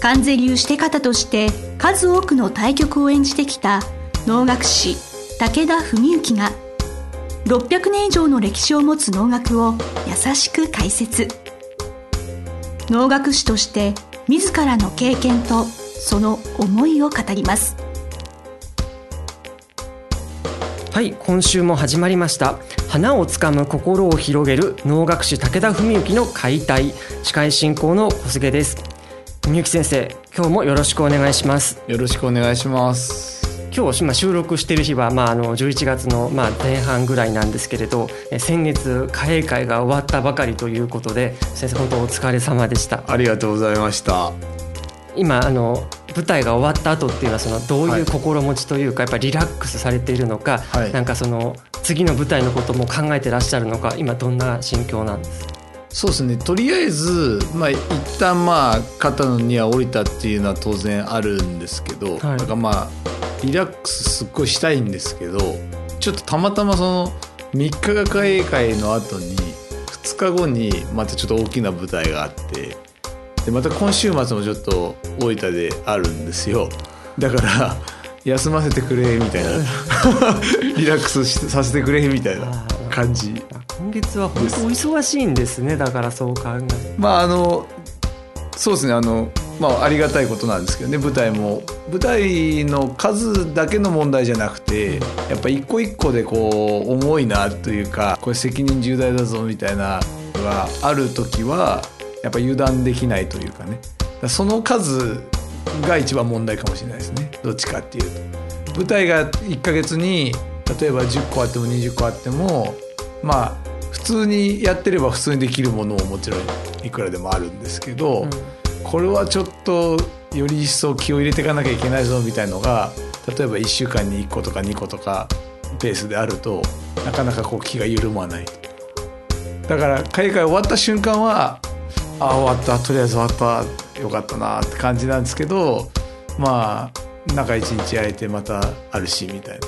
関税流して方として数多くの対局を演じてきた能楽師武田文幸が600年以上の歴史を持つ能楽を優しく解説。能楽師として自らの経験とその思いを語ります。はい今週も始まりました。花をつかむ心を広げる能楽師武田文幸の解体。司会進行の小菅です。文幸先生今日もよろしくお願いします。よろしくお願いします。今日今収録している日は、まあ、あの11月の、まあ、前半ぐらいなんですけれど先月貨幣会が終わったばかりということで先生本当お疲れ様でした。ありがとうございました。今あの舞台が終わった後っていうのはそのどういう心持ちというか、やっぱりリラックスされているのか、はい、なんかその次の舞台のことも考えてらっしゃるのか今どんな心境なんですそうですね。とりあえず、まあ、一旦まあ肩の荷は降りたっていうのは当然あるんですけど、はい、だからまあリラックスすっごいしたいんですけどちょっとたまたまその3日が会会の後に2日後にまたちょっと大きな舞台があってでまた今週末もちょっと大分であるんですよ。だから休ませてくれみたいな。リラックスさせてくれみたいな感じ。今月は本当お忙しいんですね。だからそう考えまああのそうですね。あのまあありがたいことなんですけどね。舞台も。舞台の数だけの問題じゃなくてやっぱ一個一個でこう重いなというかこれ責任重大だぞみたいなのがある時はやっぱ油断できないというかね。その数が一番問題かもしれないですね。どっちかっていうと。舞台が1ヶ月に例えば10個あっても20個あってもまあ普通にやってれば普通にできるものももちろんいくらでもあるんですけど、うん、これはちょっとより一層気を入れていかなきゃいけないぞみたいのが例えば1週間に1個とか2個とかペースであるとなかなかこう気が緩まない。だから海外終わった瞬間はあ終わった。とりあえず終わった。よかったなって感じなんですけどまあ中一日空いてまたあるしみたいな。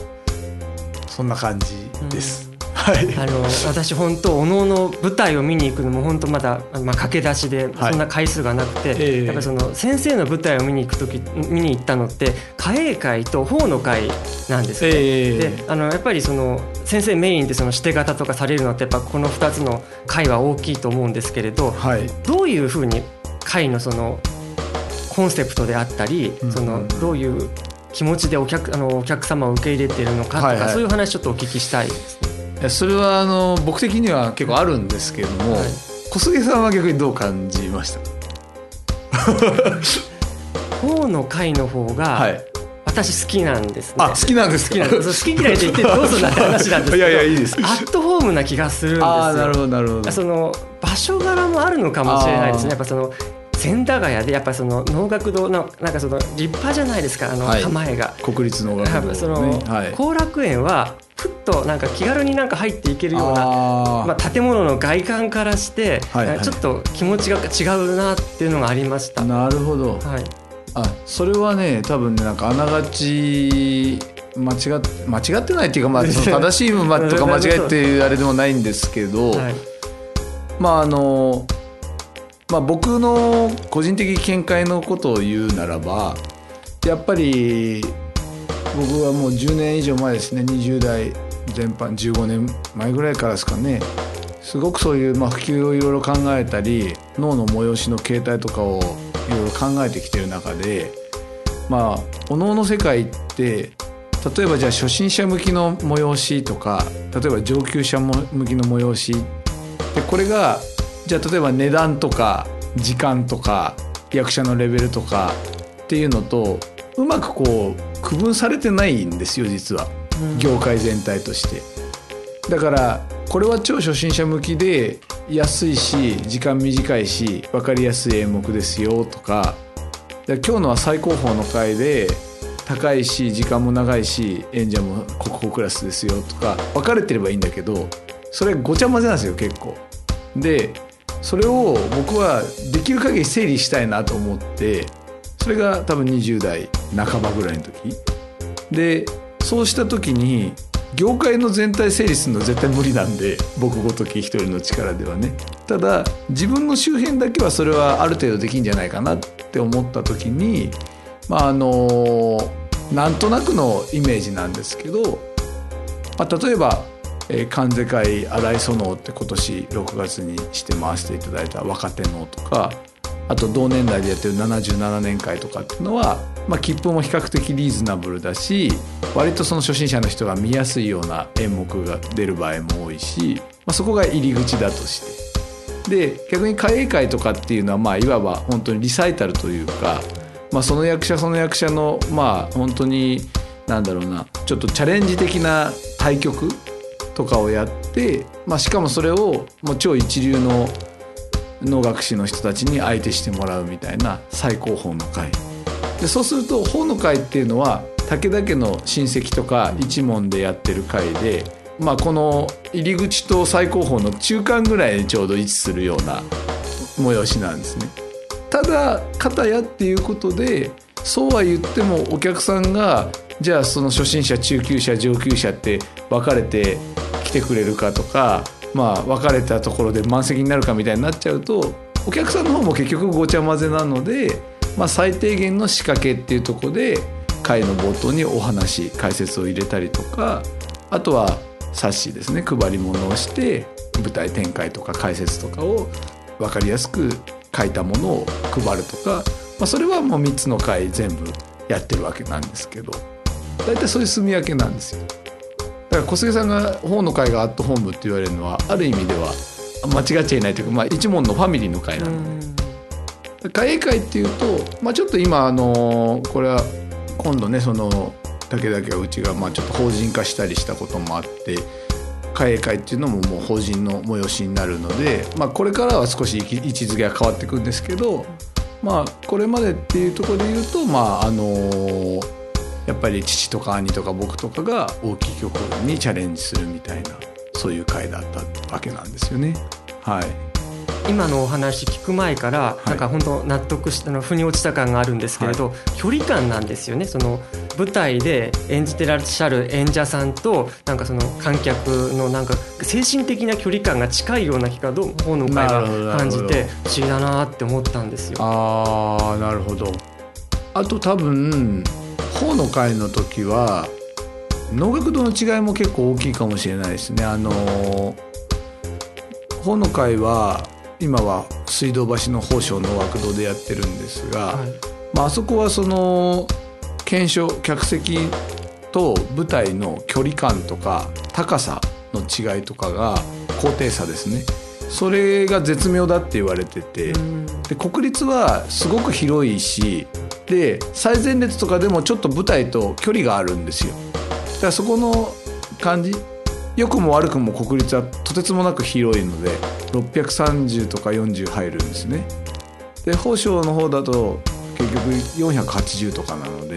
そんな感じです。うんはい、あの私本当おのおの舞台を見に行くのも本当まだ、まあ、駆け出しでそんな回数がなくて、はい、やっぱその先生の舞台を見に行く時見に行ったのって歌詠会と法の会なんですね。えー、であのやっぱりその先生メインでそのして方とかされるのってやっぱこの2つの会は大きいと思うんですけれど、はい、どういうふうに会のそのコンセプトであったり、そのどういう気持ちでお客あのお客様を受け入れているのかとか、はいはい、そういう話ちょっとお聞きしたいですね。それはあの僕的には結構あるんですけれども、はい、小菅さんは逆にどう感じました？方の会の方が、はい、私好きなんですね。あ、好きなんです好きなんです。好き嫌いって言ってどうするんだって話なんですけど。いやいやいいです。アットホームな気がするんですよ。あ、なるほどなるほど。その場所柄もあるのかもしれないですね。やっぱその千駄ヶ谷でやっぱその能楽堂のなんかその立派じゃないですかあの構えが、はい、国立能楽堂、ね、その後、楽園はとなんか気軽になんか入っていけるようなまあ、建物の外観からして、はいはい、ちょっと気持ちが違うなっていうのがありました。なるほど、はい、あそれはね多分ねなんかあながち間違って間違ってないっていうか、まあ、正しいとか間違えっていうあれでもないんですけど、はい、まああのまあ、僕の個人的見解のことを言うならばやっぱり僕はもう10年以上前ですね20代全般15年前ぐらいからですかね。すごくそういうまあ普及をいろいろ考えたり脳の催しの形態とかをいろいろ考えてきてる中でまあお能の世界って例えばじゃあ初心者向きの催しとか例えば上級者向きの催しでこれがじゃあ例えば値段とか時間とか役者のレベルとかっていうのとうまくこう区分されてないんですよ実は。業界全体として。だからこれは超初心者向きで安いし時間短いし分かりやすい演目ですよとか今日のは最高峰の回で高いし時間も長いし演者も国宝クラスですよとか分かれてればいいんだけどそれごちゃ混ぜなんですよ結構。でそれを僕はできる限り整理したいなと思ってそれが多分20代半ばぐらいの時でそうした時に業界の全体整理するの絶対無理なんで僕ごとき一人の力ではね。ただ自分の周辺だけはそれはある程度できんじゃないかなって思った時にまああのなんとなくのイメージなんですけど、まあ、例えばえー、関西会新井園って今年6月にして回していただいた若手のとかあと同年代でやってる77年会とかっていうのは、まあ、切符も比較的リーズナブルだし割とその初心者の人が見やすいような演目が出る場合も多いし、まあ、そこが入り口だとして。で逆に歌詠会とかっていうのはまあいわば本当にリサイタルというか、まあ、その役者その役者のまあ本当になんだろうなちょっとチャレンジ的な対局とかをやって、まあ、しかもそれをもう超一流の能楽師の人たちに相手してもらうみたいな最高峰の会でそうすると法の会っていうのは武田家の親戚とか一門でやってる会で、まあ、この入り口と最高峰の中間ぐらいにちょうど位置するような催しなんですね。ただ片やっていうことでそうは言ってもお客さんがじゃあその初心者中級者上級者って分かれて来てくれるかとかまあ別れたところで満席になるかみたいになっちゃうとお客さんの方も結局ごちゃ混ぜなので、まあ、最低限の仕掛けっていうとこで会の冒頭にお話解説を入れたりとかあとは冊子ですね配り物をして舞台展開とか解説とかを分かりやすく書いたものを配るとか、まあ、それはもう3つの回全部やってるわけなんですけど大体そういう住み分けなんですよ。だから小菅さんが本の会がアットホームって言われるのはある意味では間違っちゃいないというか、まあ、一門のファミリーの会なので。会英会っていうと、まあ、ちょっと今あのこれは今度ねその武田家はうちがまあちょっと法人化したりしたこともあって会英会っていうのももう法人の催しになるので、まあ、これからは少し位置づけが変わっていくんですけど、まあ、これまでっていうところで言うとまああのやっぱり父とか兄とか僕とかが大きい曲にチャレンジするみたいなそういう回だったわけなんですよね。はい。今のお話聞く前から、なんか本当納得したの腑に落ちた感があるんですけれど、はい、距離感なんですよね。その舞台で演じてらっしゃる演者さんとなんかその観客のなんか精神的な距離感が近いような気がどう方の会が感じて不思議だなって思ったんですよ。あなるほど。あと多分法の会の時は能楽堂の違いも結構大きいかもしれないですね。あの法の会は今は水道橋の宝生能楽堂でやってるんですが、はい、まあ、あそこはその検証客席と舞台の距離感とか高さの違いとかが高低差ですね。それが絶妙だって言われててで国立はすごく広いしで最前列とかでもちょっと舞台と距離があるんですよ。だからそこの感じ。良くも悪くも国立はとてつもなく広いので630とか40入るんですね。で宝生の方だと結局480とかなので、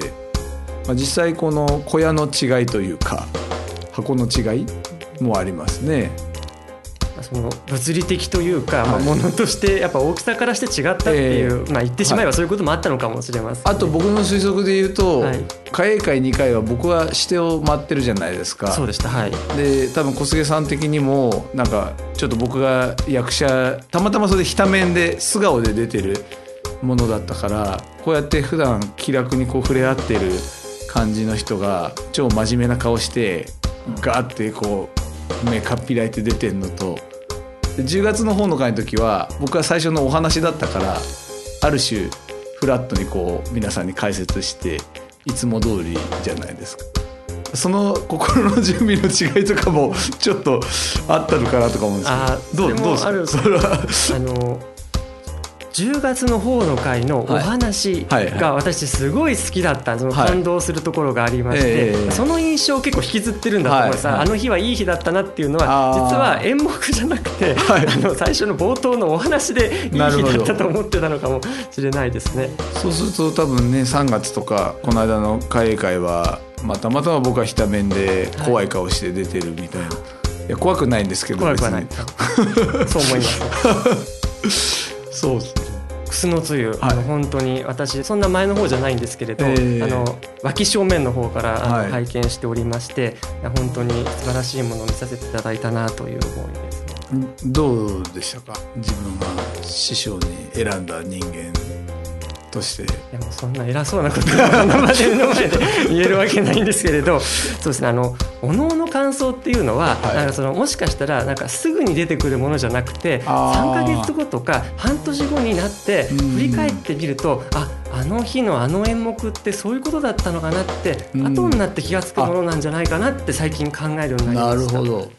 まあ、実際この小屋の違いというか箱の違いもありますね。その物理的というか、まあ、ものとしてやっぱ大きさからして違ったっていう、えー、まあ、言ってしまえばそういうこともあったのかもしれません、ね、あと僕の推測で言うと、はい、会会2回は僕は指定を待ってるじゃないですか。そうでしたはい。で多分小菅さん的にもなんかちょっと僕が役者たまたまそれでひた面で素顔で出てるものだったからこうやって普段気楽にこう触れ合ってる感じの人が超真面目な顔してガーってこう目かっぴらいて出てんのと。10月の方の会の時は僕は最初のお話だったからある種フラットにこう皆さんに解説していつも通りじゃないですか。その心の準備の違いとかもちょっとあったのかなとか思うんですけど。どうどうですか？それはあの10月の方の回のお話が私すごい好きだったその感動するところがありまして、その印象を結構引きずってるんだと思い。ます、あの日はいい日だったなっていうのは実は演目じゃなくて、あの最初の冒頭のお話でいい日だったと思ってたのかもしれないですね。そうすると多分ね3月とかこの間の会会はまたまたま僕はひた面で怖い顔して出てるみたいな、はい、いや怖くないんですけど怖くはない。そう思います そうですね。楠のつゆ、はい、あの本当に私そんな前の方じゃないんですけれど、えー、あの脇正面の方からあの、拝見しておりまして本当に素晴らしいものを見させていただいたなという思いです、どうでしたか？自分が師匠に選んだ人間として。いやもうそんな偉そうなことが生での前で言えるわけないんですけれどそうですね。あのおのおの感想っていうのは、はい、なんかそのもしかしたらなんかすぐに出てくるものじゃなくて3か月後とか半年後になって振り返ってみるとああの日のあの演目ってそういうことだったのかなって後になって気が付くものなんじゃないかなって最近考えるようになりました。なるほど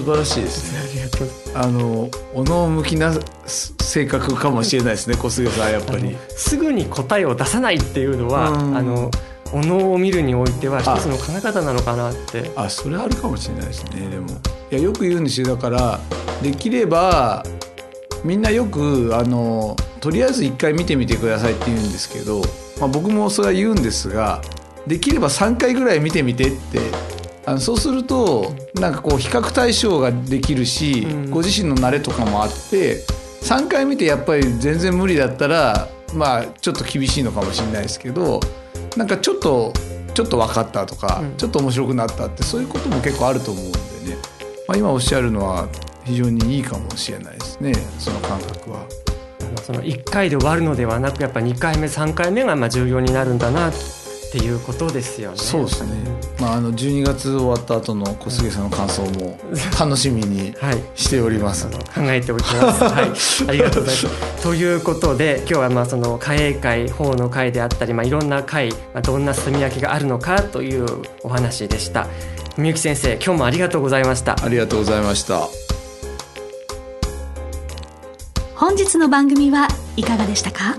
素晴らしいですね。あのおの向きな性格かもしれないですね小菅さんやっぱり。すぐに答えを出さないっていうのは、あのおのを見るにおいては一つの考え方なのかなって。あそれあるかもしれないですねでも。いやよく言うんですよ。だからできればみんなよくあのとりあえず一回見てみてくださいって言うんですけど、まあ、僕もそれは言うんですができれば3回ぐらい見てみてってあのそうするとなんかこう比較対象ができるし、うん、ご自身の慣れとかもあって3回見てやっぱり全然無理だったらまあちょっと厳しいのかもしれないですけどなんかちょっとちょっと分かったとか、うん、ちょっと面白くなったってそういうことも結構あると思うんでね、まあ、今おっしゃるのは非常にいいかもしれないですねその感覚は。その1回で終わるのではなくやっぱ2回目3回目がまあ重要になるんだなっていうことですよね。そうですね。まああの12月終わった後の小菅さんの感想も楽しみに しております。はい、考えておきます。はい、ありがとうございます。ということで今日はまあその貨幣会法の会であったりまあいろんな会、まあ、どんな炭焼きがあるのかというお話でした。みゆき先生今日もありがとうございました。ありがとうございました。本日の番組はいかがでしたか？